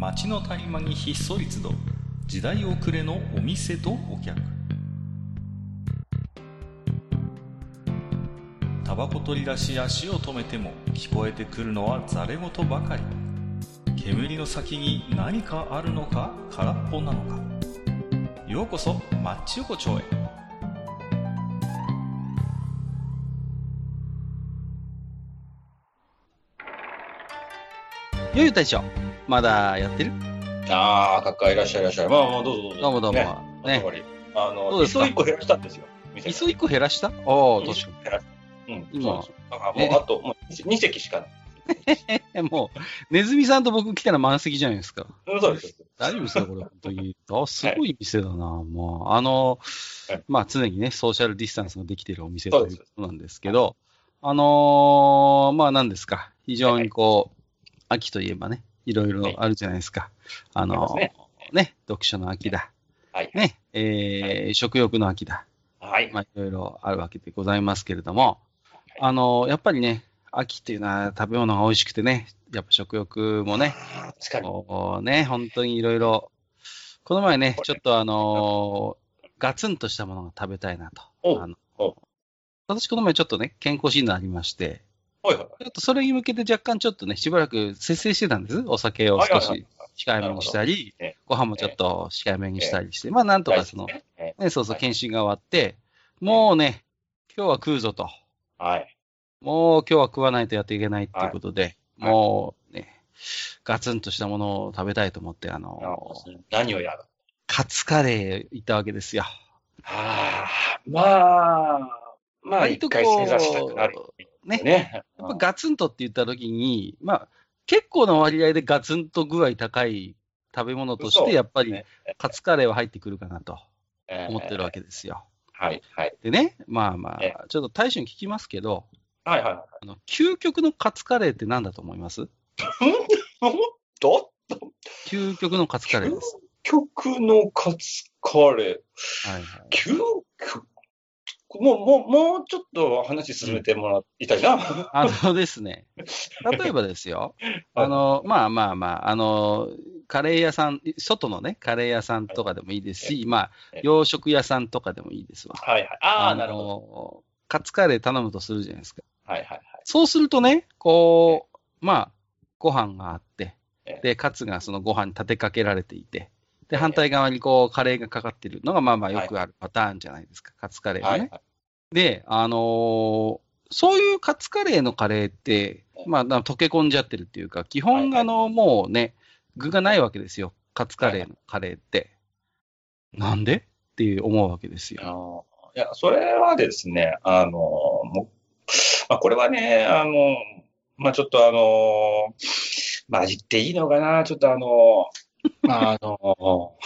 街の谷間にひっそり集う時代遅れのお店とお客。タバコ取り出し足を止めても聞こえてくるのはざれ言ばかり。煙の先に何かあるのか空っぽなのか。ようこそマッチ横丁へ。よゆ大将、まだやってる？ああ、かっかいらっしゃいいらっしゃい。まあまあ、どうぞどうぞ。どうもどうもね。ねねあの、どう個減らしたんですよ。店磯一個減らした？ああ、確か一個減らした。うん、今だからもう、あと、もう2席しかない。に。もう、ネズミさんと僕来たら満席じゃないですか。うんそうです。大丈夫ですかこれ、本当に。あ、すごい店だな。もう、あのはい、まあ常にね、ソーシャルディスタンスができているお店ということなんですけど、あのーまあ何ですか。非常にこう、秋といえばね、いろいろあるじゃないですか。あのーありますね、読書の秋だ。はい。ね、えー食欲の秋だ。はい。まあ、いろいろあるわけでございますけれども、あの、やっぱりね、秋っていうのは食べ物が美味しくてね、やっぱ食欲もね、確かに。ね、本当にいろいろ、この前ね、ちょっとあのガツンとしたものが食べたいなと。私この前ちょっとね、健康診断ありまして、はいはい。ちょっとそれに向けて若干ちょっとね、しばらく節制してたんです。お酒を少し控えめにしたりご飯もちょっと控えめにしたりして、まあなんとかその、ねね、そうそう、はい。検診が終わって、もうね、今日は食うぞと。はい。もう今日は食わないとやっていけないっていうことで、はい。もうね、ガツンとしたものを食べたいと思って、ああの、の何をやる？カツカレー行ったわけですよ。ああ、まあ、まあ、一回正座したくなるね、ね。やっぱガツンとって言った時に、まあ、結構な割合でガツンと具合高い食べ物として、やっぱりねカツカレーは入ってくるかなとえー思ってるわけですよ。はい、はい。でね、まあまえあ、ちょっと大将に聞きますけど、はい、はあの、究極のカツカレーって何だと思います？い。ど究極のカツカレーです。極のカツカレー。はいはい。究極もう、もう、もうちょっと話進めてもらいたいな。あのですね、例えばですよ、あの、まあまあまあ、あの、カレー屋さん、外のね、カレー屋さんとかでもいいですし、まあえ、洋食屋さんとかでもいいですわ。はいはい。ああ、なるほど。の、カツカレー頼むとするじゃないですか。はいはいはい。そうするとね、こう、まあ、ご飯があってえ、で、カツがそのご飯に立てかけられていて、で、反対側にこう、カレーがかかってるのが、まあまあよくあるパターンじゃないですか、カツカレーはね。はいはい。で、あのーそういうカツカレーのカレーって、まあ、な溶け込んじゃってるっていうか、基本、あの、もうね、具がないわけですよ。カツカレーのカレーって。なんで？っていう思うわけですあよ。のいや、それはですね、あの、もう、まあ、これはね、あの、まあ、ちょっとあの、まあ、言っていいのかな、ちょっとあの、まあ、あの、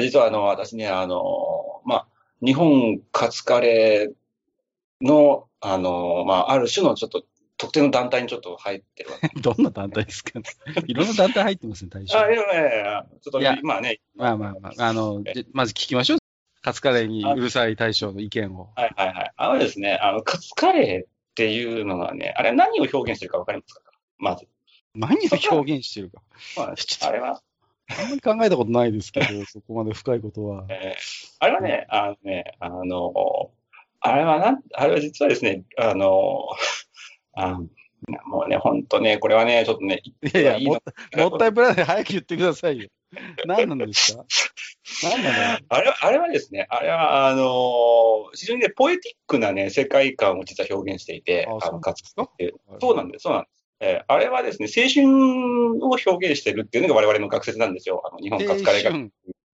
実はあの、私ね、あの、まあ、日本カツカレーの、あの、まあ、ある種のちょっと特定の団体にちょっと入ってるわけ。どんな団体ですかね。いろんな団体入ってますね、大将。あ、いやね、ちょっといや、まあね、まあまあまあ、あの、まず聞きましょう。カツカレーにうるさい大将の意見を。はいはいはい。あのですね、あの、カツカレーっていうのがね、あれ何を表現してるかわかりますか？まず。何を表現してるか。まあ あれは、あんまり考えたことないですけど、そこまで深いことは。えーあれはね、あのね、あの、あれはなん、あれは実はですね、あの、あもうね、ほんとね、これはね、ちょっとね、いやいや、もったもったいぶらないで早く言ってくださいよ。何なんですか？何なのあれは、あれはですね、あれは、あの、非常にね、ポエティックなね、世界観を実は表現していて、あの、かっていう。そうなんです、そうなんです。えーあれはですね、青春を表現してるっていうのが我々の学説なんですよ。あの日本カツカレー学青春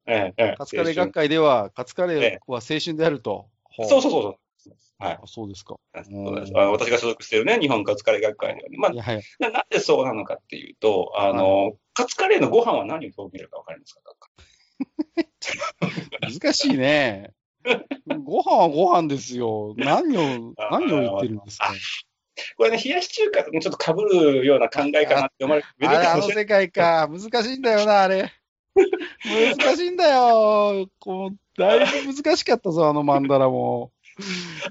ええええカツカレー学会では、カツカレーは青春であると。そうそうそうそう。はい。あそうですか。私が所属しているね、日本カツカレー学会ではね。まあい、やいや、ななんでそうなのかっていうと、あの、カツカレーのご飯は何を表現するかわかりますか？難しいね。ご飯はご飯ですよ。何を、あ何を言ってるんですか？これね、冷やし中華とちょっと被るような考えかなって思われるあれ、あ。の世界か。難しいんだよな、あれ。難しいんだよ。こう、だいぶ難しかったぞ、あのマンダラも。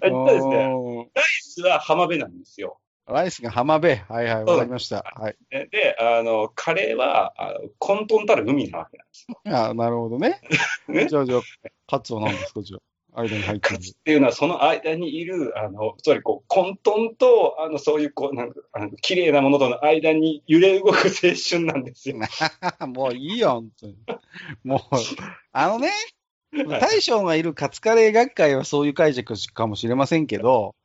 実はですね、うんライスは浜辺なんですよ。ライスが浜辺。はいはい、わかりました。はい。で、であの、カレーは、あの混沌たる海なわけなんです。あなるほどね。ねじゃあ、じゃあ、カツは何ですかじゃあ、間に入ってる。っていうのは、その間にいる、あの、つまりこう、混沌と、あの、そういう、こう、なんか、あの綺麗なものとの間に揺れ動く青春なんですよ。もういいよ、本当に。もう、あのね、大将がいるカツカレー学会はそういう解釈かもしれませんけど、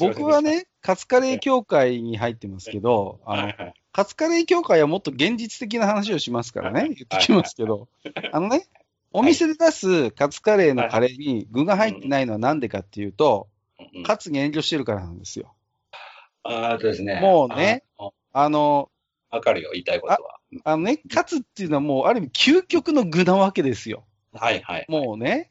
僕は、ね、カツカレー協会に入ってますけど、あのカツカレー協会はもっと現実的な話をしますからね、言ってきますけど、あのね、お店で出すカツカレーのカレーに具が入ってないのはなんでかっていうと、うんカツに遠慮してるからなんですよ。あーとですね。もうねあ。あの、わかるよ、言いたいことは。あのね、カツっていうのはもうある意味究極の具なわけですよ。はいはい。もうね、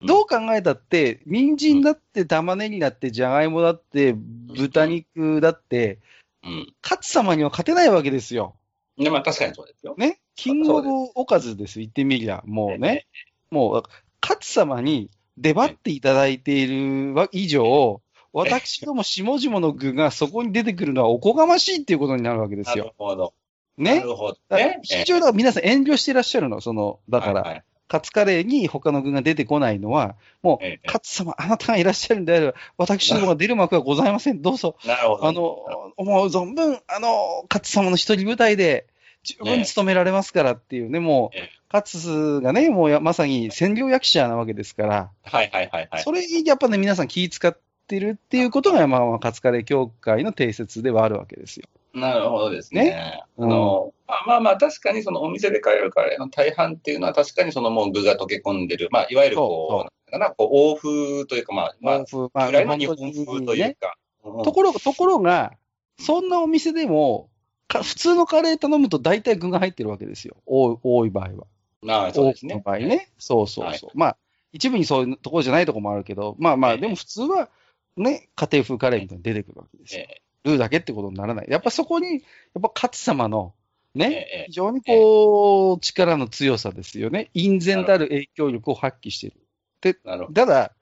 うんどう考えたって、人参だって玉ねぎだってじゃがいもだって豚肉だって、うん。カツ様には勝てないわけですよ。で、まあ確かにそうですよ。ね。キングオブおかずです、言ってみりゃ。もうね。もう、カツ様に出張っていただいているわ以上、私ども下々の具がそこに出てくるのはおこがましいっていうことになるわけですなるよ。ほど。なね。るほどね。非常に皆さん遠慮してらっしゃるの。その、だから、はいはいカツカレーに他の具が出てこないのは、もう、ええカツ様、あなたがいらっしゃるんであれば、私どもが出る幕はございません。どうぞ、なるほど。あの、思う存分、あの、カツ様の一人舞台で、十分務められますからっていうね、もうええ、カツがね、もうやまさに占領役者なわけですから、はいはいはいはい。それにやっぱね、皆さん気使ってるっていうことが、まあまあ、カツカレー協会の定説ではあるわけですよ。なるほどですね。ね。あの、まあまあまあ、確かにそのお店で買えるカレーの大半っていうのは、確かにそのもう具が溶け込んでる、まあ、いわゆるこう、そうなんていうこう、欧風というか、まあ、まあ、豆腐まあ由来の日本風というか。うん。ところが、ところが、そんなお店でも、か普通のカレー頼むと大体具が入ってるわけですよ。多い多い場合は。まあ、そうですね。多くの場合ね。そうそうそう。はいまあ、一部にそういうところじゃないところもあるけど、まあまあ、ええでも普通は、ね、家庭風カレーみたいに出てくるわけですよ。えルーだけってことにならない。やっぱそこに、やっぱ勝様の、ね、ええ非常にこう、力の強さですよね。隠然たる影響力を発揮している。えなるほど。ただ、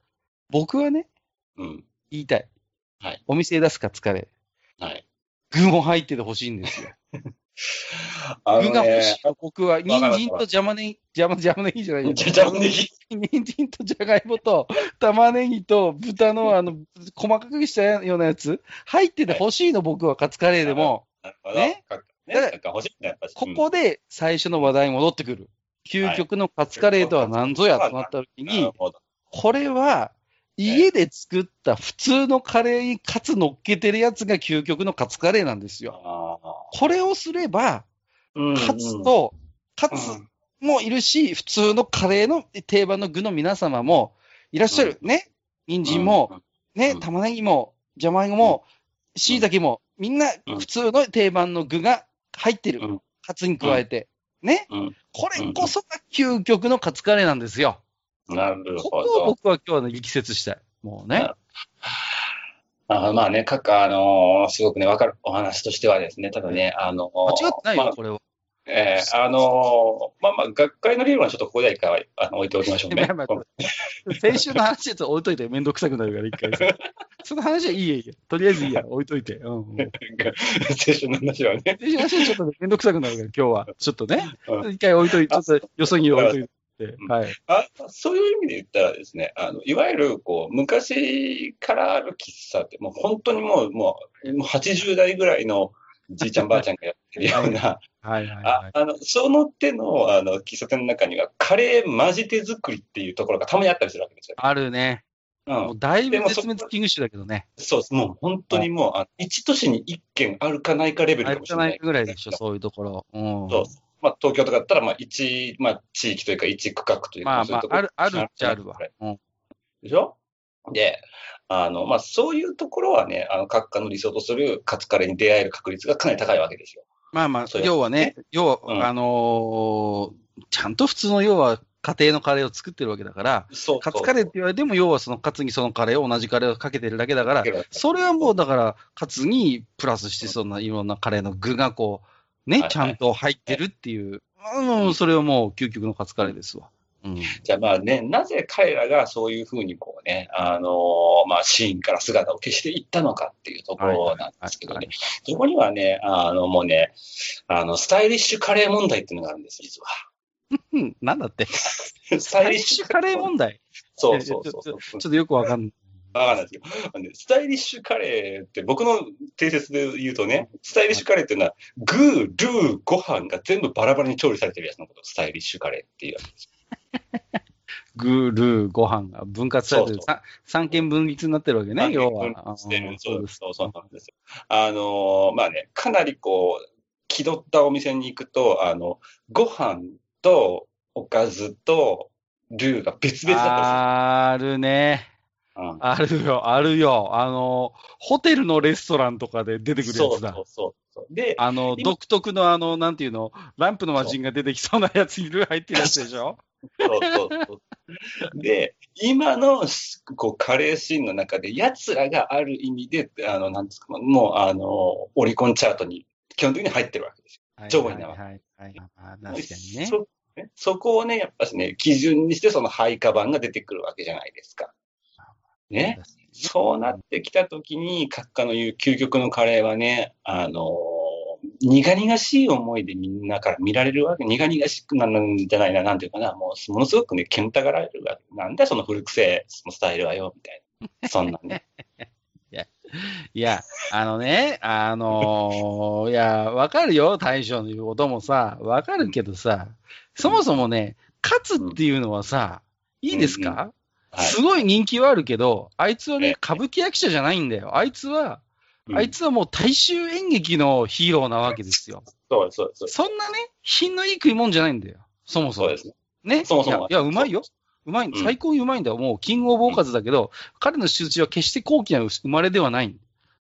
僕はね、うん。言いたい。はい。お店で出すカツカレはい。ー。具も入っててほしいんですよ。あ具が欲しいの、僕は。人参と邪魔ねぎ、邪魔、邪魔ねぎじゃないよ。じゃ、じゃねぎ。人参とじゃがいもと玉ねぎと豚のあの、細かくしたようなやつ、入ってて欲しいの、僕はカツカレーでも。なるほど。ね。だここで最初の話題に戻ってくる。究極のカツカレーとは何ぞやとなった時に。これは、家で作った普通のカレーにカツ乗っけてるやつが究極のカツカレーなんですよ。あこれをすれば、ーカツ、と、カツうんもいるし、普通のカレーの定番の具の皆様もいらっしゃる。ね。人参も、ね、うん玉ねぎも、じゃがいもも、椎茸も、みんなうん普通の定番の具が入ってる。うんカツに加えて。ね。うんこれこそが究極のカツカレーなんですよ。なるほど。僕は今日はね、力説したい。もうね。あまあね、かか、あのーすごくね、わかるお話としてはですね、ただね、あのー間違ってないよ、まあこれは。えーあのーまあまあ、学会の理論はちょっとここで一回あの置いておきましょうね。まあまあ先週の話ちょっと置いといて、めんどくさくなるから、一回さ。その話はいいや、いいや。とりあえずいいや、置いといて。うん、うん。先週の話はね。先週の話はちょっとねめんどくさくなるから、今日は。ちょっとねう。一回置いといて、ちょっとよそに置いといて。はい。あそういう意味で言ったらですね、あのいわゆるこう昔からある喫茶って、もう本当にもうもうもう80代ぐらいのじいちゃんばあちゃんがやってるような、はいはいはいあ。あのその手のあの喫茶店の中には、カレー混じ手作りっていうところがたまにあったりするわけですよ。あるね。うん、もうだいぶ絶滅危惧種だけどね。そうです。もう本当にもう、あ一都市に一軒あるかないかレベルあれじゃなかもしれないい。ぐらいでしょ、そういうところ。うん。そうまあ、東京とかだったら、まあ、一、まあ、地域というか、一区画というか、まあまあ、そういうところある、あるっちゃあるわ。うん。でしょ？で、あの、まあ、そういうところはね、あの、各家の理想とするカツカレーに出会える確率がかなり高いわけですよ。まあまあ要はね、要は、うん。あのーちゃんと普通の要は家庭のカレーを作ってるわけだから、そうカツカレーって言われても、要はそのカツにそのカレーを同じカレーをかけてるだけだから、それはもうだから、カツにプラスしてそんないろんなカレーの具がこう、ね、ちゃんと入ってるっていう、うん、それはもう究極のカツカレーですわ。うん。じゃあまあね、なぜ彼らがそういうふうにこうね、あのーまあシーンから姿を消していったのかっていうところなんですけどはいね。そこにはね、あのもうね、あの、スタイリッシュカレー問題っていうのがあるんです、実は。うん、なんだって。ス スタイリッシュカレー問題そうそうそうちょっとよくわかんない。わかんないですけど、あのねスタイリッシュカレーって、僕の定説で言うとね、スタイリッシュカレーっていうのは、グー、ルー、ご飯が全部バラバラに調理されてるやつのこと、スタイリッシュカレーっていうやつです。グルー、ご飯が分割されてるそう。さ三権分立になってるわけね、要は。そうそうそうなんですよ。あのーまあね、かなりこう、気取ったお店に行くと、あの、ご飯とおかずとルーが別々だったあるね。あるよ、あるよ。あの、ホテルのレストランとかで出てくるやつだ。そうそうそう。で、あの、今独特のあの、なんていうの、ランプの魔人が出てきそうなやついる入ってるやつでしょ？そうそうそう。で、今のこうカレーシーンの中で、奴らがある意味で、あの、なんですか、もう、あの、オリコンチャートに基本的に入ってるわけです上位なわはいはいはい。確かにね。そこをね、やっぱしね、基準にしてその配下版が出てくるわけじゃないですか。ね。そうなってきたときに、閣下の言う究極のカレーはね、あの苦々しい思いでみんなから見られるわけ、苦々しくなんじゃないな、なんていうかな、もう、ものすごくね、煙たがられるわけ。なんだその古臭いスタイルはよ、みたいな。そんなね。いや、あのね、あのーいや、わかるよ、大将の言うこともさ、わかるけどさ、そもそもね、勝つっていうのはさ、いいですか、はい。すごい人気はあるけど、あいつはええ、ね歌舞伎役者じゃないんだよ。あいつは、うんあいつはもう大衆演劇のヒーローなわけですよ。そうそうそう。そんなね、品のいい食い物じゃないんだよ。そもそも。そうですね。ね。そもそもいや、うまいよ。うまい、ん最高にうまいんだよ。もう、キングオブオーカズだけど、彼の出自は決して高貴な生まれではない。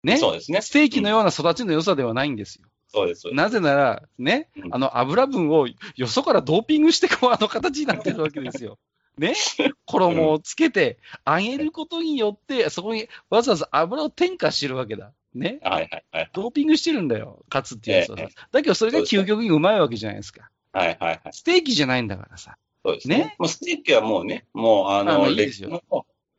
ね。そうですね。ステーキのような育ちの良さではないんですよ。そうです。なぜなら、ねう、んあの油分をよそからドーピングしてこう、あの形になってるわけですよ。ね 衣をつけて、揚げることによって、そこにわざわざ油を添加してるわけだ。ねはいはいはい。ドーピングしてるんだよ、カツっていうやつはええ。だけどそれが究極にうまいわけじゃないですか。はいはいはい。ステーキじゃないんだからさ。そうですね。ねもうステーキはもうね、もうあの、あいいですよ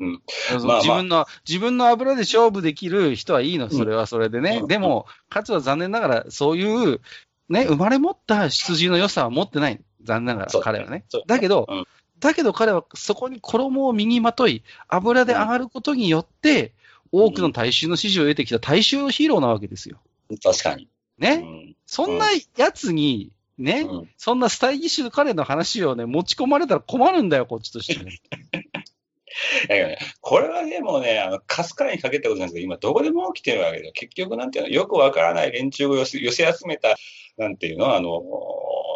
うん。まあ自分の、自分の油で勝負できる人はいいの、それはそれでね。うんでも、カツは残念ながら、そういう、ね、生まれ持った出自の良さは持ってない。残念ながら、彼はねそう。だけど、うんだけど彼はそこに衣を身にまとい、油で上がることによって、多くの大衆の支持を得てきた大衆のヒーローなわけですよ。確かに。うね。ん。そんなやつに、ね、うんそんなスタイリッシュ彼の話をね、持ち込まれたら困るんだよ、こっちとしてね。ね、これはね、もうね、あの、かすかにかけたことなんですけど、今どこでも起きてるわけで、結局なんていうの、よくわからない連中を寄せ寄せ集めた、なんていうの、あの、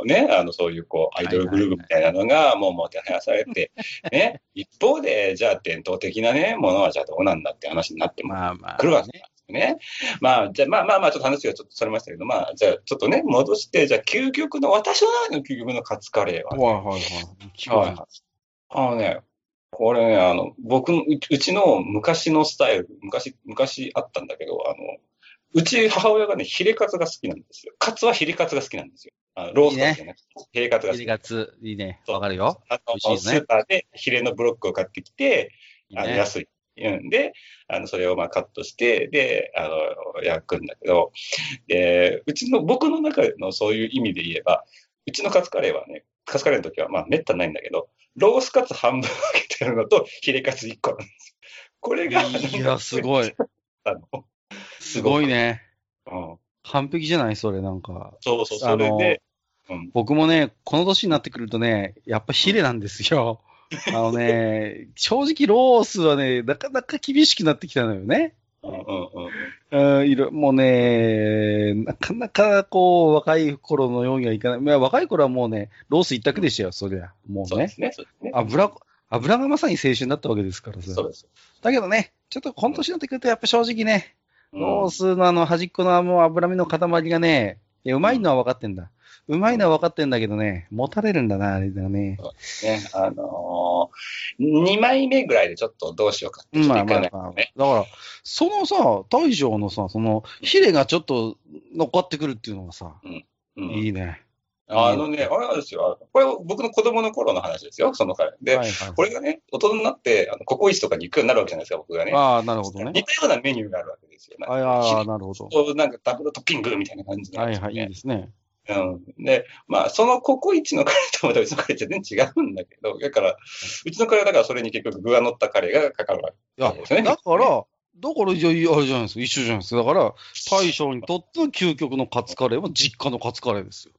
ね、あの、そういうこう、アイドルグループみたいなのが、もうもてはやされて、ね、一方で、じゃあ伝統的なね、ものはじゃあどうなんだって話になってもまあまあ、来るわけですよね。まあ、じゃあ、まあまあまあ、ちょっと話がちょっとそれましたけど、まあ、じゃあ、ちょっとね、戻して、じゃあ、究極の、私の中での究極のカツカレーは、はいはいはい。はい。あのね、これね、あの、僕うちの昔のスタイル、昔、昔あったんだけど、あの、うち母親がね、ヒレカツが好きなんですよ。カツはヒレカツが好きなんですよ。あのローストじゃなくて、ヒレカツが好き。入りがつ、いいね。わかるよ。あの、ねスーパーでヒレのブロックを買ってきて、あの、いいね。安い。うんで、あの、それをまあカットして、で、あの、焼くんだけど、で、うちの、僕の中のそういう意味で言えば、うちのカツカレーはね、カツカレーの時はまあめったにないんだけど、ロースカツ半分分けてるのと、ヒレカツ1個なんですよ。これが、いや、すごい。あの、すごいね。うん。完璧じゃない？それ、なんか。そうそう、そあのれで、うん。僕もね、この年になってくるとね、やっぱヒレなんですよ。あのね、正直ロースはね、なかなか厳しくなってきたのよね。うんうんうん。うん、いろ、もうね、なかなかこう、若い頃のようにはいかない。まあ、若い頃はもうね、ロース一択でしたよ、そりゃ。もうね。そうですね、そうですね。油、油がまさに青春だったわけですからさ。そうです。だけどね、ちょっとこの年になってくると、やっぱ正直ね、うんロースのあの端っこのあの脂身の塊がね、いやうまいのは分かってんだ。うまいのは分かってんだけどね、持たれるんだな、あれだね。ね、あのー、2枚目ぐらいでちょっとどうしようかってまあまあまあ。だね。から、そのさ、大将のさ、その、ヒレがちょっと乗っかってくるっていうのがさ、うんいいね。あのね、あれなんですよ。これ僕の子供の頃の話ですよ、その彼。で、はいはいこれがね、大人になって、あのココイチとかに行くようになるわけじゃないですか、僕がね。ああ、なるほどね。似たようなメニューがあるわけですよ。ああ、なるほど。なんかダブルトッピングみたいな感じなんはいはい、いいですね。うん。で、まあ、そのココイチのカレーとまたうちのカレー全然違うんだけど、だから、うちのカレーはだからそれに結局具が乗ったカレーがかかるわけですねだから、だから、じゃあ、あれじゃないですか。一緒じゃないですか。だから、大将にとっての究極のカツカレーは実家のカツカレーですよ。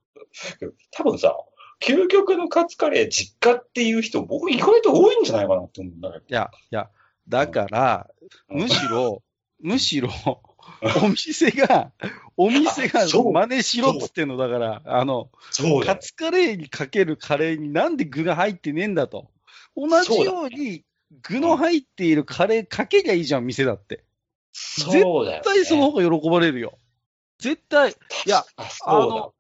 多分さ、究極のカツカレー実家っていう人、僕意外と多いんじゃないかなって思うんだけど。いや、いや、だから、うんむしろ、むしろ、お店が、お店が真似しろっつってんの、だから、あの、カ。ツカレーにかけるカレーになんで具が入ってねえんだと。同じように、具の入っているカレーかけりゃいいじゃん、店だって。そうだよ、ね。絶対その方が喜ばれるよ。絶対、いや、あ、の。、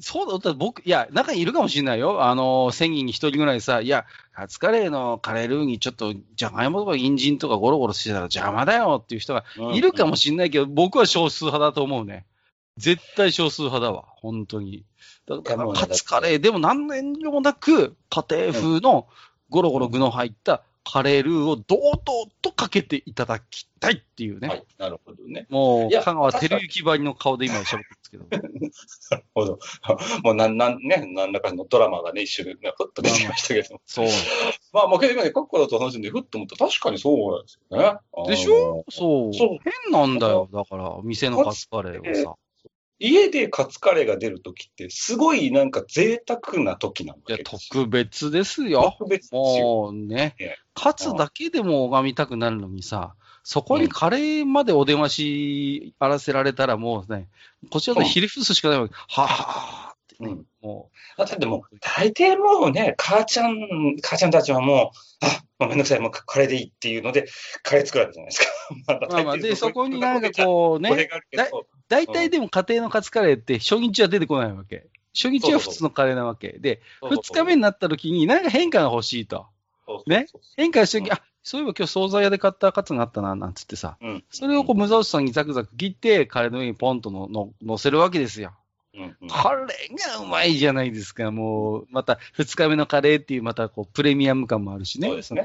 そうだったら僕、いや、中にいるかもしれないよ。あの、1000人に1人ぐらいさ、いや、カツカレーのカレールーにちょっと、じゃがいもとか人参とかゴロゴロしてたら邪魔だよっていう人がいるかもしれないけど、僕は少数派だと思うね。絶対少数派だわ、本当に。だから、カツカレーでも何の遠慮もなく、家庭風のゴロゴロ具の入ったカレールーを堂々とかけていただきたいっていうね。はい、なるほどね。もう、香川照之ばりの顔で今喋ってるんですけど。なるほど。もうなん、なん、ね、何らかのドラマがね、一瞬で、ね、ふっと出てきましたけど。そう。まあ、まあ、けど今ね、コッコロと話してんで、ふっと思ったら確かにそうなんですよね。でしょ？そう。そう変なんだよ。だから、店のカツカレーをさ。家でカツカレーが出るときって、すごいなんか贅沢な時なわいや、けですよ。特別ですよ。特別ですよ。もうねええ、カツだけでも拝みたくなるのにさ、そこにカレーまでお出ましあらせられたらもうね、こちらでひれ伏すしかないわけ。はぁはぁってね、うんもだってもう、大抵もうね、母ちゃん、母ちゃんたちはもう、あ、もうめんどくさい、もうカレーでいいっていうので、カレー作られたじゃないですか。まあう。まあまあ、で、そこになんかこうね、大体でも家庭のカツカレーって初日は出てこないわけ。初日は普通のカレーなわけ。で、二日目になった時になんか変化が欲しいと。ね？変化した時、あ、そういえば今日惣菜屋で買ったカツがあったな、なんつってさ。うん。それをこう、無造作にザクザク切って、カレーの上にポンとのの乗せるわけですよ。うん、うん。これがうまいじゃないですか。もう、また、二日目のカレーっていう、また、こう、プレミアム感もあるしね。そうですね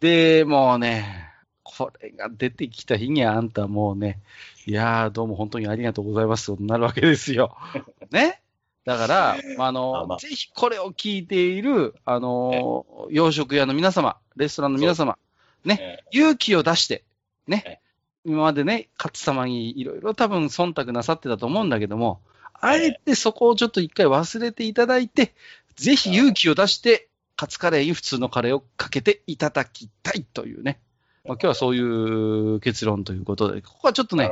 で、もうね、これが出てきた日にはあんたもうね、いやー、どうも本当にありがとうございますとなるわけですよ。ね？だから、まああの、あまあぜひこれを聞いている、あの、洋食屋の皆様、レストランの皆様、ーえ勇気を出して、えね、今までね、勝様にいろいろ多分忖度なさってたと思うんだけども、あえてそこをちょっと一回忘れていただいて、ぜひ勇気を出して、カツカレーに普通のカレーをかけていただきたいというね。まあ、今日はそういう結論ということで、ここはちょっとね。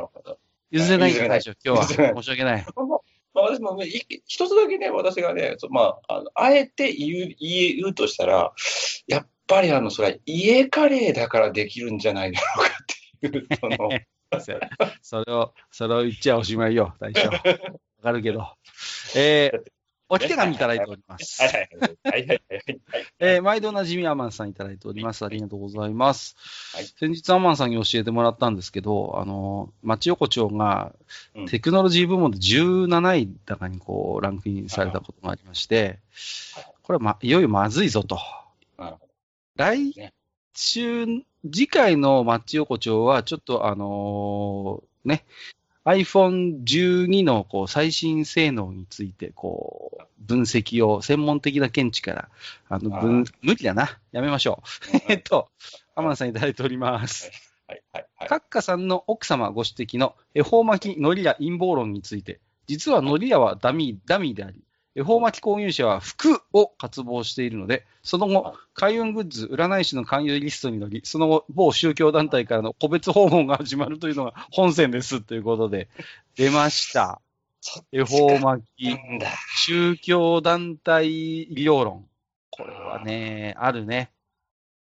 譲れないんでしょ、今日は。申し訳ない。まあ、私もね、い一つだけね、私がね、そまあ、あのあえて言う、言うとしたら、やっぱりあの、それは家カレーだからできるんじゃないだろうかっていう、その、それを、それを言っちゃおしまいよ、大将。わかるけど。えー、お手紙いただいておりますは。いはいはい。えー毎度おなじみアマンさんいただいております。ありがとうございます。はい先日アマンさんに教えてもらったんですけど、あの、町横丁がうんテクノロジー部門で17位高にこうランクインされたことがありまして、これは、ま、いよいよまずいぞと。なるほ来ね週、次回の町横丁はちょっとあのーね、iPhone12 のこう最新性能についてこう分析を専門的な見地からあの分無理だな。やめましょう。えっと、アマンさんいただいております。はいはいはい。カッカさんの奥様ご指摘の恵方巻き海苔屋陰謀論について、実は海苔屋はダミー、ダミーであり、恵方巻き購入者は服を渇望しているので、その後、開運グッズ、占い師の勧誘リストに乗り、その後、某宗教団体からの個別訪問が始まるというのが本線ですということで、出ました。恵方巻き。宗教団体量論。これはね、あるね。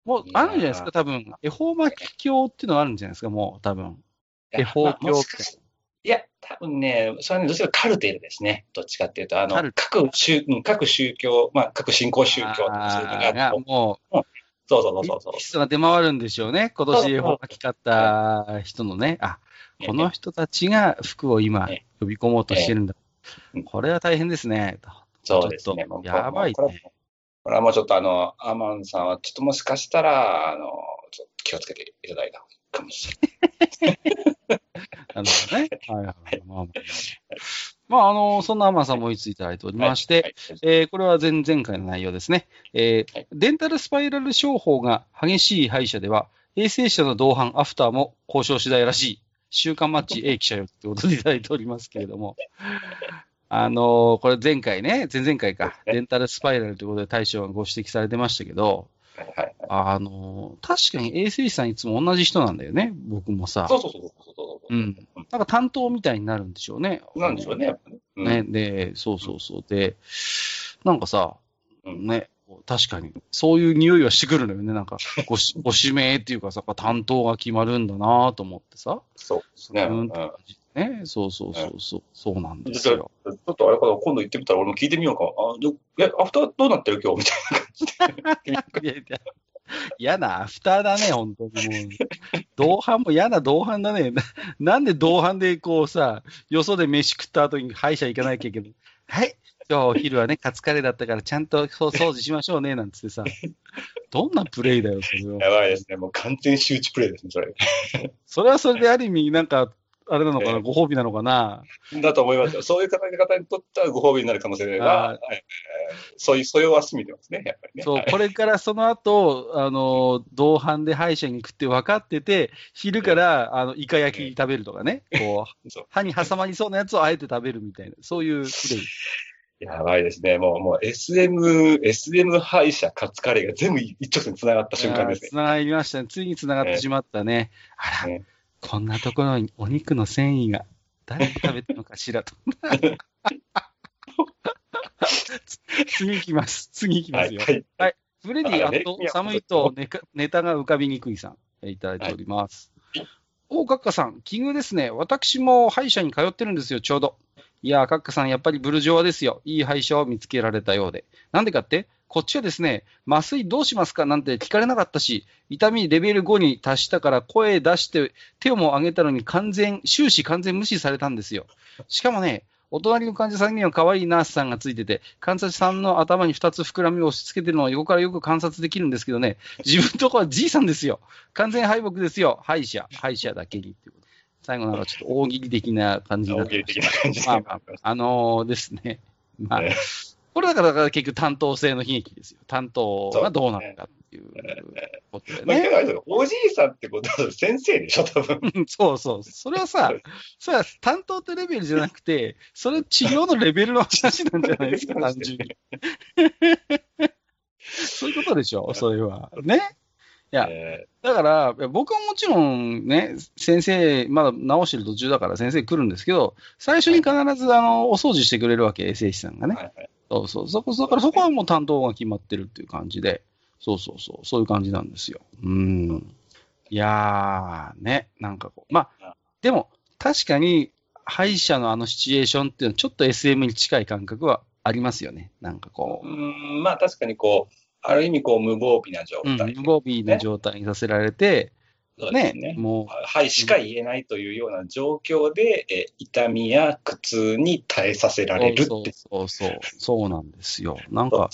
もう、あるんじゃないですか、多分。恵方巻き教っていうのがあるんじゃないですか、もう、多分。恵方まあ教っ。ていや、多分ね、それはね、どっちかというとカルテルですね。どっちかっていうと、あの各宗、うん各宗教、まあ、各信仰宗教とかそういうのがあーがもそうそうう、そうそう。人が出回るんでしょうね。今年恵方巻き買った人のね。あ、この人たちが服を今え呼び込もうとしてるんだええ。これは大変ですね。そうですね。やばいねこれはこれはもうちょっとあの、アマンさんは、ちょっともしかしたら、あの、ちょっと気をつけていただいた方がいいかもしれない。なるほどね。はいはい。まあ、まあ、まあ、あの、そんなアマンさんもいついただいておりまして、えーこれは前々回の内容ですね。えーはいデンタルスパイラル商法が激しい歯医者では、衛生者の同伴アフターも交渉次第らしい。週刊マッチ A 記者よってことでいただいておりますけれども。あのーこれ前回ね、前々回か、デンタルスパイラルということで大将がご指摘されてましたけど、はいはいあのー確かに衛生士さんいつも同じ人なんだよね、僕もさ。そうそうそうそうそうん。なんか担当みたいになるんでしょうね。なんでしょうね、やっぱね。うんね、で、そうそうそう。で、なんかさ、うんね、確かに、そういう匂いはしてくるのよね。なんか、ごし ご指名っていうかさ、担当が決まるんだなと思ってさ。そうですね。ううんんね、そうそうそうそう、そうなんですちょよ。ちょっとあれから今度行ってみたら俺も聞いてみようか。あ、でえ、アフターどうなってる今日？みたいな感じで。嫌なアフターだね、本当にもう。同伴も嫌な同伴だね。ななんで同伴でこうさ、よそで飯食った後に歯医者行かなきゃいけない？はい、今日お昼はね、カツカレーだったからちゃんとそう掃除しましょうね、なんつってさ。どんなプレイだよ、それは。やばいですね。もう完全周知プレイですね、それ。それはそれである意味、なんか、あれなのかな、ええご褒美なのかな？だと思いますよ。そういう方々にとってはご褒美になる可能性が、あーはいえーそういう素養は見てますね、やっぱりね。そうはい、これからその後、あの、同伴で歯医者に行くって分かってて、昼から、あの、イカ焼き食べるとかね、こう、そう歯に挟まりそうなやつをあえて食べるみたいな、そういうプレイ。やばいですね。もう、もう SM、SM 歯医者カツカレーが全部一直線に繋がった瞬間ですねつ。ながりましたね。ついにつながってしまったね。あら、ねこんなところにお肉の繊維が、誰が食べたのかしらと。次行きます。次行きますよ。はい。フレディ、あと、寒いとネカネタが浮かびにくいさん、えいただいております。はいおカッカさん、奇遇ですね。私も歯医者に通ってるんですよ、ちょうど。いやー、カッカさん、やっぱりブルジョワですよ。いい歯医者を見つけられたようで。なんでかって？こっちはですね、麻酔どうしますかなんて聞かれなかったし、痛みレベル5に達したから声出して手をも上げたのに完全、終始完全無視されたんですよ。しかもね、お隣の患者さんには可愛いナースさんがついてて、患者さんの頭に2つ膨らみを押し付けてるのを横からよく観察できるんですけどね、自分とこはじいさんですよ。完全敗北ですよ。歯医者、歯医者だけにっていうこと。最後なんかちょっと大喜利的な感じにな大喜利ってました的な感じで。まあまあ、あのーですね。まあ、ねこれだから結局担当性の悲劇ですよ。担当がどうなるかっていうことでまあ、ね。あれですよおじいさんってことは先生でしょ、多分。うんそうそう。それはさ、それは担当ってレベルじゃなくて、それ治療のレベルの話なんじゃないですか、単純に。そういうことでしょ、それは。ね？いや、えだから、僕はもちろんね、先生、まだ直してる途中だから先生来るんですけど、最初に必ずあのお掃除してくれるわけ、衛生士さんがね。ーはいはいそうそう。そこ、だからそこはもう担当が決まってるっていう感じで、そうそうそう、そういう感じなんですよ。うん。いやー、ね、なんかこう、まあ、でも、確かに、歯医者のあのシチュエーションっていうのは、ちょっと SM に近い感覚はありますよね。なんかこうーん、まあ確かにこう、ある意味こう無防備な状う、うん、態。無防備な状態にさせられて、ねね。もはいしか言えないというような状況で、えー痛みや苦痛に耐えさせらう、れるって。そうそう、そうなんですよ。なんか、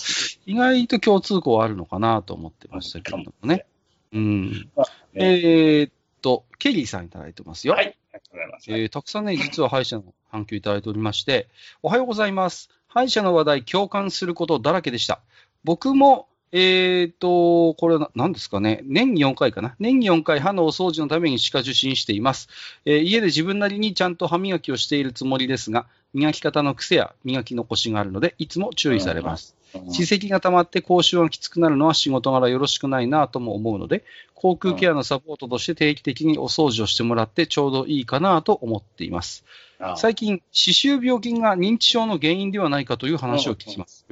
意外と共通項あるのかなと思ってましたけれどもね。うん。まあえーっと、ケリーさんいただいてますよ。はい。ありがとうございます。えーたくさんね、実は歯医者の反響いただいておりまして、おはようございます。歯医者の話題、共感することだらけでした。僕も、えーと、これは何ですかね。年に4回かな。年に4回歯のお掃除のために歯科受診しています。えー家で自分なりにちゃんと歯磨きをしているつもりですが、磨き方の癖や磨き残しがあるので、いつも注意されます。うん歯石が溜まって口臭がきつくなるのは仕事柄よろしくないなとも思うので、口腔ケアのサポートとして定期的にお掃除をしてもらってちょうどいいかなと思っています。あ最近、歯周病菌が認知症の原因ではないかという話を聞きます。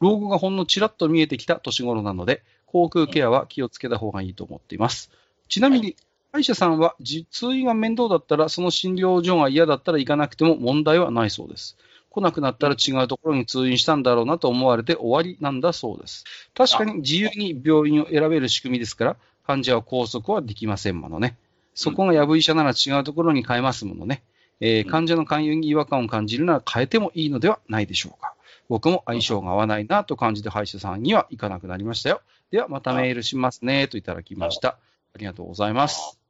老後がほんのちらっと見えてきた年頃なので、口腔ケアは気をつけた方がいいと思っています。ちなみに、歯医者さんはじ通院が面倒だったら、その診療所が嫌だったら行かなくても問題はないそうです。来なくなったら違うところに通院したんだろうなと思われて終わりなんだそうです。確かに自由に病院を選べる仕組みですから、患者は拘束はできませんものね。そこがやぶ医者なら違うところに変えますものね。えーうん患者の勧誘に違和感を感じるなら変えてもいいのではないでしょうか。僕も相性が合わないなと感じて歯医者さんには行かなくなりましたよ。では、またメールしますね、といただきました。ありがとうございます。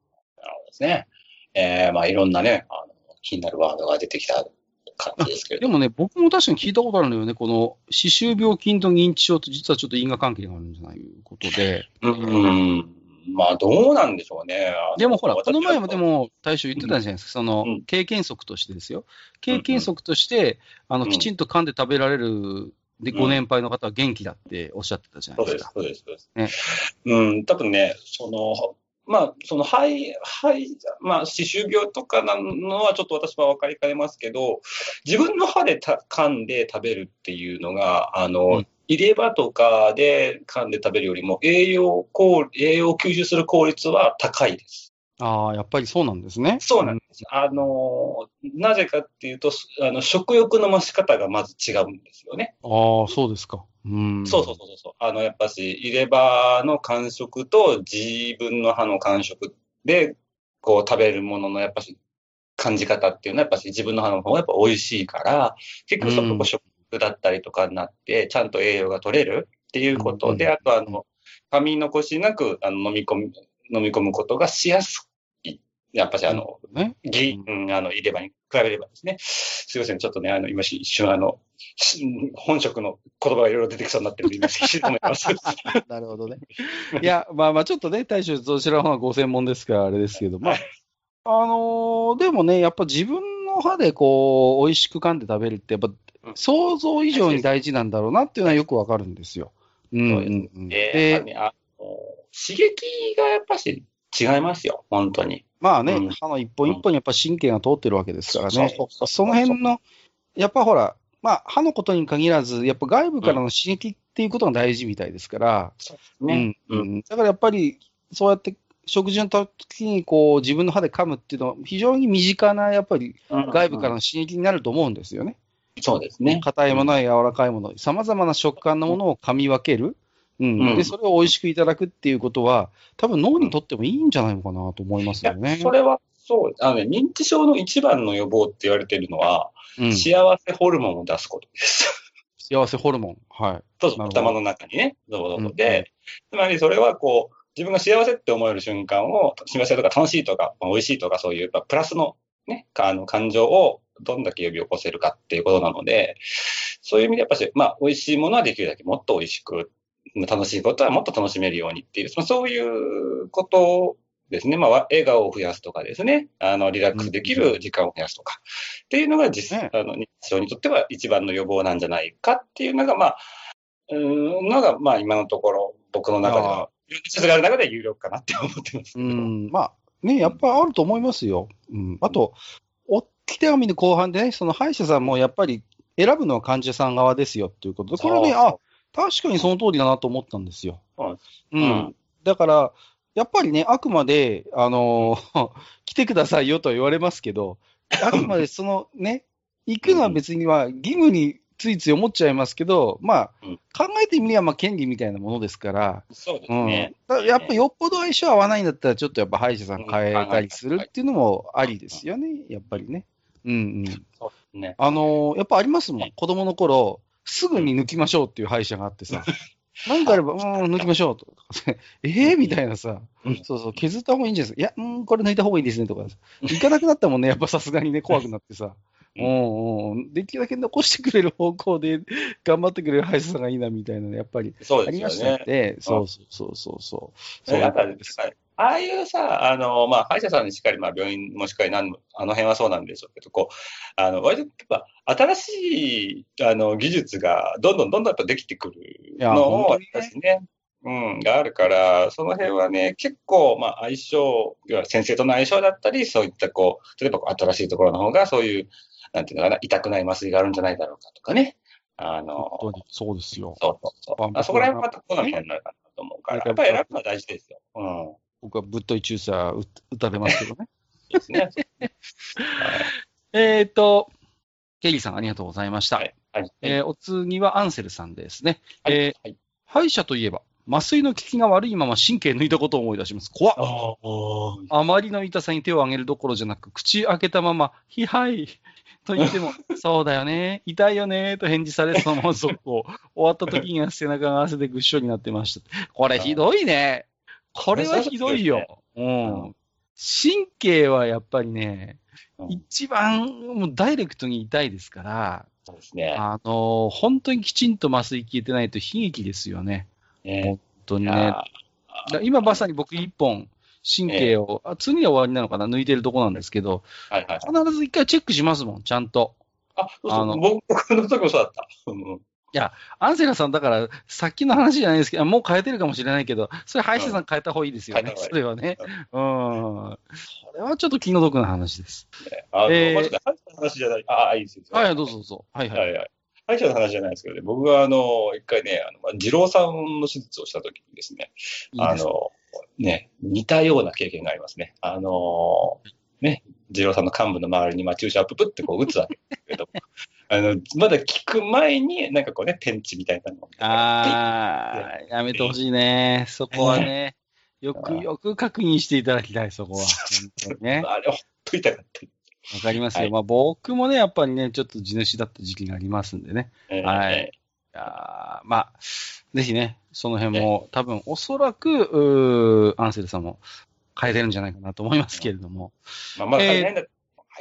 ですね。えー、まあいろんなね、あの気になるワードが出てきた感じですけれども。でもね、僕も確かに聞いたことあるのよね。この、歯周病菌と認知症と実はちょっと因果関係があるんじゃないことで。うん。まあどうなんでしょうね。でもほら、私この前もでも、大将言ってたじゃないですか。そのうん、経験則としてですよ。経験則として、あの、うんきちんと噛んで食べられる、で、うんご年配の方は元気だっておっしゃってたじゃなそいうでか。、ですすそうです、そうです。うん、多分ね、その、まあ、その、肺、肺、まあ、歯周病とかなのはちょっと私は分かりかねますけど、自分の歯でた噛んで食べるっていうのが、あの、うん入れ歯とかで噛んで食べるよりも栄養効、栄養を吸収する効率は高いです。ああ、やっぱりそうなんですね。そうなんです。あの、なぜかっていうと、あの、食欲の増し方がまず違うんですよね。ああ、そうですか。うん。そうそうそうそう。あの、やっぱし、入れ歯の感触と自分の歯の感触で、こう食べるもののやっぱし、感じ方っていうのはやっぱし自分の歯の方がやっぱ美味しいから、結局そこ食だったりとかになって、ちゃんと栄養が取れるっていうことで、うんあとあの、噛み残しなくあの飲み込む、飲み込むことがしやすい。やっぱしあの、ね。ぎ、うん、あの、入れ歯に比べればですね。すいません、ちょっとね、あの、今一瞬あの、し本職の言葉がいろいろ出てきそうになってるんで、今、必死で思います。なるほどね。いや、まあまあ、ちょっとね、大将、そちらの方がご専門ですから、あれですけど、まあ、あのーでもね、やっぱ自分の歯でこう、美味しく噛んで食べるって、やっぱうん想像以上に大事なんだろうなっていうのはよくわかるんですよ。うんうんうん。で、刺激がやっぱし違いますよ、本当に。まあね、うん歯の一本一本にやっぱ神経が通ってるわけですからねその辺の、やっぱほら、まあ、歯のことに限らず、やっぱ外部からの刺激っていうことが大事みたいですから、ね。うんうんだからやっぱり、そうやって食事の時にこう自分の歯で噛むっていうのは、非常に身近なやっぱりうん外部からの刺激になると思うんですよね。そうですね。硬いものや柔らかいもの、さまざまな食感のものを噛み分ける。うんうんで、それを美味しくいただくっていうことは、多分脳にとってもいいんじゃないのかなと思いますいやよね。それはそう、あのね、認知症の一番の予防って言われてるのは、うん、幸せホルモンを出すことです。幸せホルモン。はい。そうそう、頭の中にね。そうそううんそうで、つまりそれはこう、自分が幸せって思える瞬間を、幸せとか楽しいとか、まあ美味しいとか、そういう、まあプラスのね、かあの感情をどんだけ呼び起こせるかっていうことなので、そういう意味でやっぱし、まあ、美味しいものはできるだけもっと美味しく、楽しいことはもっと楽しめるようにっていう、まあ、そういうことですね。まあ、笑顔を増やすとかですね。あの、リラックスできる時間を増やすとか。っていうのが実際、ねあの、認知症にとっては一番の予防なんじゃないかっていうのが、まあ、うーん、のが、まあ、今のところ、僕の中では、実がある中で有力かなって思ってます。うん、まあ、ね、やっぱあると思いますよ。うん。あと、おき手紙の後半でね、その歯医者さんもやっぱり選ぶのは患者さん側ですよっていうことで、これね、あ、確かにその通りだなと思ったんですよ。そううん。うんだから、やっぱりね、あくまで、あのー 来てくださいよとは言われますけど、あくまでその ね、行くのは別には義務についつい思っちゃいますけど、まあ、うん考えてみればまあ権利みたいなものですから、そうですうんね。だからやっぱよっぽど相性合わないんだったら、ちょっとやっぱ歯医者さん変えたりするっていうのもありですよね、やっぱりね。うんうん。そうですね。あのーやっぱありますもん。子供の頃、すぐに抜きましょうっていう歯医者があってさ、何かあれば、うん、抜きましょうとか、えー？みたいなさ。うん、そうそう、削った方がいいんじゃないですか。いや、うん、これ抜いた方がいいですねとか、行かなくなったもんね、やっぱさすがにね、怖くなってさ。ううんんうん、できるだけ残してくれる方向で頑張ってくれる歯医者さんがいいなみたいなのやっぱりありましたね。ね。そうそうそうそうそう。それなんかそうですああいうさ、あの、まあ、歯医者さんにしっかり、まあ、病院もしっかりなんの、あの辺はそうなんでしょうけど、こう、あの、割とやっぱ、新しい、あの、技術が、どんどんどんどんやっぱできてくるやのを、私ね、うん、があるから、その辺はね、結構、まあ、相性、要は先生との相性だったり、そういった、こう、例えば新しいところの方が、そういう、なんていうのかな、痛くない麻酔があるんじゃないだろうかとかね。あの、本当にそうですよ。そうそうそう。ああそこら辺はまた好みになるかなと思うから、ねやっぱり選ぶのは大事ですよ。うん。僕はぶっとい注射打打たれますけどね。ですね。えっと、ケリーさんありがとうございました。はい。はい。えーお次はアンセルさんですね。はいえーはい歯医者といえば、麻酔の効きが悪いまま神経抜いたことを思い出します。怖っああまりの痛さに手を挙げるどころじゃなく、口開けたまま、ひはい、と言っても、そうだよね、痛いよね、と返事され、そのまま速攻。終わった時には背中が汗でぐっしょになってました。これひどいね。これはひどいよ。うん。神経はやっぱりね、うん一番もうダイレクトに痛いですから、そうですね。あの本当にきちんと麻酔効いてないと悲劇ですよね。ね本当にね。今まさに僕一本神経を、あ次は終わりなのかな抜いてるとこなんですけど、はいはいはい。必ず一回チェックしますもん、ちゃんと。あ、そうそうあの僕僕の時もそうだった。うんアンセラさん、だから、さっきの話じゃないですけど、もう変えてるかもしれないけど、それ歯医者さん変えた方がいいですよね。それはね。うん。それはちょっと気の毒な話です。あの、えーまあ、ちょっと歯医者の話じゃない。ああ、いいですよ。はい、どうぞどうぞ。はいはい。はいはい。歯医者の話じゃないですけどね、僕はあの、一回ね、あの、まあ二郎さんの手術をした時にですね、いいですあの、ね、似たような経験がありますね。あの、ね、二郎さんの幹部の周りに、まあ、注射をププってこう打つわけですけど、あの、まだ効く前に、なんかこうね、天地みたいなのをあー、やめてほしいね。そこはね、よくよく確認していただきたい、そこは。ね。あれ、ほんと痛かった。わかりますよ。はいまあ僕もね、やっぱりね、ちょっと地主だった時期がありますんでね。えーはい。いやーまあ、ぜひね、その辺も、多分、おそらく、アンセルさんも変えてるんじゃないかなと思いますけれども、まあ、まだ足りないんだ。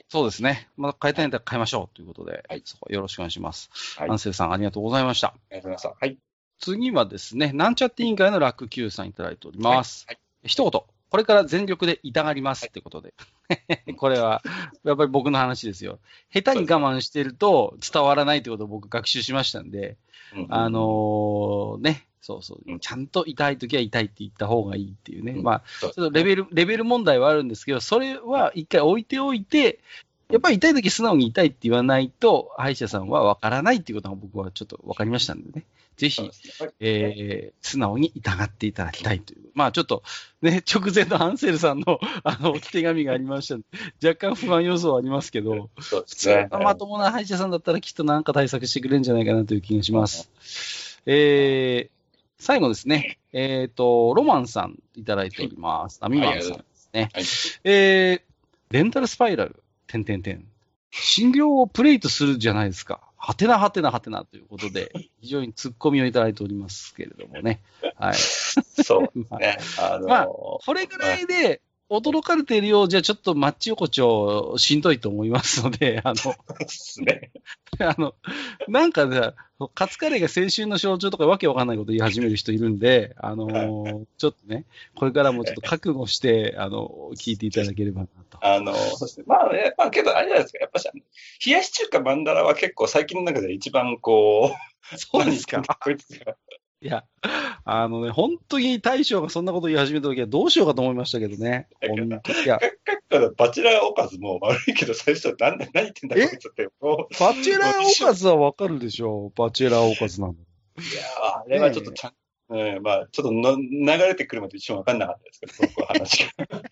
そうですね。まあ、変えたいんだったら変えましょうということで、はいそこよろしくお願いします。はいアンセルさん、ありがとうございました。ありがとうございました。はい。次はですね、なんちゃって委員会のラック Q さんいただいております。はい一言、これから全力で痛がりますってことで。これは、やっぱり僕の話ですよ。下手に我慢してると伝わらないってことを僕学習しましたんで、うんあのね、そうそうう、んちゃんと痛いときは痛いって言った方がいいっていうね。うんまあ、ちょっとレベル、レベル問題はあるんですけど、それは一回置いておいて、やっぱり痛いとき素直に痛いって言わないと、歯医者さんはわからないっていうことが僕はちょっとわかりましたんでね。ぜひねえー、素直に痛がっていただきたいという。まあちょっと、ね、直前のアンセルさんの、あの、置き手紙がありましたんで若干不安要素はありますけど、そうで普通すね。のまともな歯医者さんだったらきっとなんか対策してくれるんじゃないかなという気がします。えー、最後ですね。えっ、と、ロマンさんいただいております。アミマンさんですね。はいえー、レンタルスパイラル、てんてんてん。診療をプレイとするじゃないですか。はてなはてなはてなということで、非常にツッコミをいただいておりますけれどもね。はい。そうですね。あのー まあこれぐらいで驚かれているようじゃ、ちょっとマッチ横丁しんどいと思いますので、あの、ね。あの、なんかね、カツカレーが青春の象徴とかわけわかんないこと言い始める人いるんで、あのーちょっとね、これからもちょっと覚悟して、あの、聞いていただければなと。あの、そうですね。まあね、まあけどあれじゃないですか。やっぱし、冷やし中華マンダラは結構最近の中で一番こう、そうですか。こいや、あのね、本当に大将がそんなこと言い始めた時はどうしようかと思いましたけどね。いや、バチェラーおかずも悪いけど、最初、なんで、何言ってんだこえいつって。もバチェラーおかずはわかるでしょう。バチェラーおかずなんだ。ういやーあれはちょっとちゃん、うん、まあ、ちょっとの流れてくるまで一瞬わかんなかったですけど、僕は話が。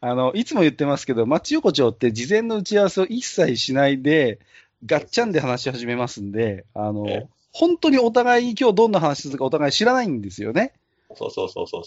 あの、いつも言ってますけど、マッチ横丁って事前の打ち合わせを一切しないで、ガッチャンで話し始めますんで、あの、本当にお互い今日どんな話するかお互い知らないんですよね。そうそうそうそう。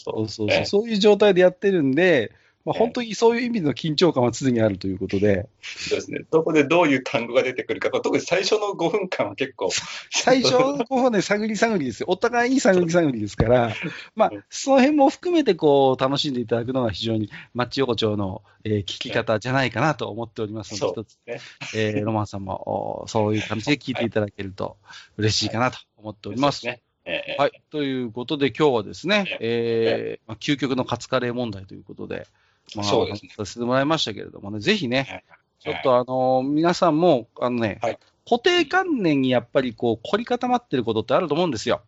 そういう状態でやってるんで、まあ、ええ本当にそういう意味の緊張感は常にあるということで、そうですね。どこでどういう単語が出てくるか、特に最初の5分間は結構、最初のこうね、探り探りですよ。お互いに探り探りですから、まあ、その辺も含めてこう、楽しんでいただくのが非常にマッチ横丁の、えー聞き方じゃないかなと思っておりますので、一つ、ね。えーロマンさんもおそういう感じで聞いていただけると嬉しいかなと思っております。そうですね。ええはい。ということで今日はですね、えーまあ、究極のカツカレー問題ということで、まあ、そうですねさせてもらいましたけれどもね、ぜひね、はいちょっとあのー皆さんも、あのね、はい固定観念にやっぱりこう凝り固まってることってあると思うんですよ。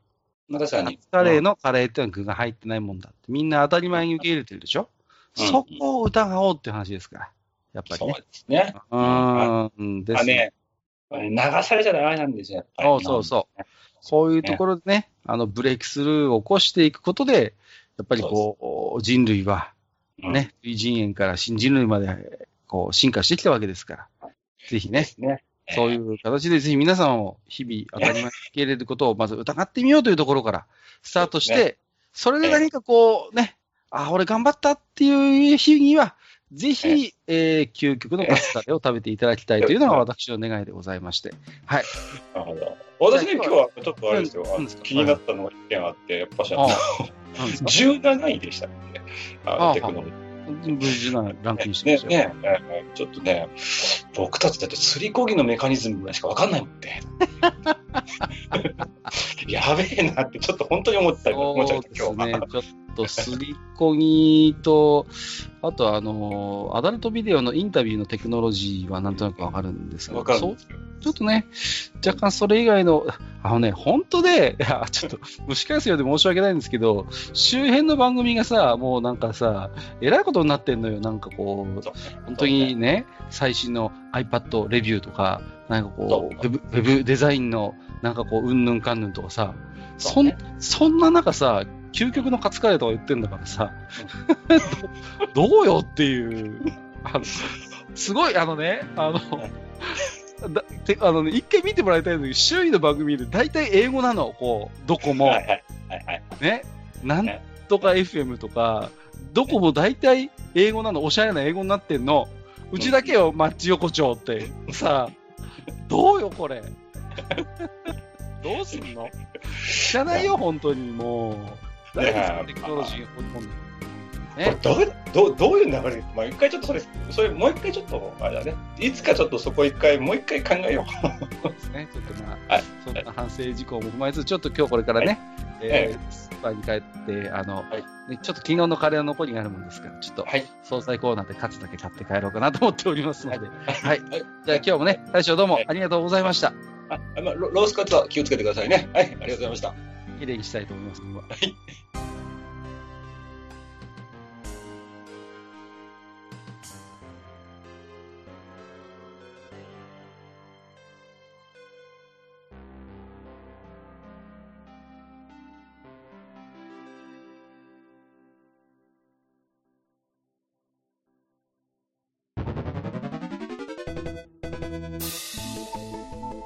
まあ確かにカレーのカレーってのは具が入ってないもんだって。みんな当たり前に受け入れてるでしょ、うんそこを疑おうって話ですから。やっぱりそうね。ですね。うーん。ですあね、流されちゃダメなんですよ、やっぱりそうそうそう。こういうところでね、あの、ブレイクスルーを起こしていくことで、やっぱりこう、人類は、うんね、類人猿から新人類まで、こう、進化してきたわけですから。ぜひね、ね。そういう形でぜひ皆さんも日々当たり前に受け入れることをまず疑ってみようというところからスタートして、それで何かこうね、あ、俺頑張ったっていう日には、ぜひ、えー、究極のカツカレーを食べていただきたいというのが私の願いでございまして。はい。なるほど。私ね、今日はちょっとあれですよ気になったのが一点あって、やっぱし、ああの あなんですか17位でしたね。あああのテクノロジー。無事なランクインしてねましたよ。ねねねちょっとね、僕たちだってすりこぎのメカニズムぐらいしかわかんないもんね。やべえなって、ちょっと本当に思ったり思っちゃそうった、今日は。ですね。ちょっとすりこぎと、あとあの、アダルトビデオのインタビューのテクノロジーはなんとなくわかるんですけど。ちょっとね、若干それ以外の、あのね、本当で、いや、ちょっと蒸し返すようで申し訳ないんですけど、周辺の番組がさ、もうなんかさ、えらいことになってんのよ。なんかこう、そう本当にね、最新の iPad レビューとか、なんかこそうウェブデザインの、なんかこう、うんぬんかんぬんとかさ、そね、そんな中さ、究極のカツカレーとか言ってんだからさ、ど どうよっていう、あの、すごい、あのね、あの、だてあのね、一回見てもらいたいんだけど、周囲の番組で大体英語なの、こう、どこも。ね、なんとか FM とか、どこも大体英語なの、おしゃれな英語になってんの。うちだけよ、マッチ横丁って。さあ、どうよ、これ。どうすんの？知らないよ、本当に、もう。誰ですか、テクノロジーが放り込んでる。これどうどうどういう流れ？まあ一回ちょっとそれ、それもう一回ちょっと、あれだね。いつかちょっとそこ一回、もう一回考えよそうですね、ちょっとまあ、はいそんな反省事項も踏まえつつ、ちょっと今日これからね、えースーパーに帰って、あの、はいね、ちょっと昨日のカレーの残りがあるもんですから、ちょっとう。はい。惣菜コーナーでカツだけ買って帰ろうかなと思っておりますので、はい。はい。じゃあ今日もね、大将どうもありがとうございました。あまあ、ロロースカツは気をつけてくださいね。はい。ありがとうございました。綺麗にしたいと思います。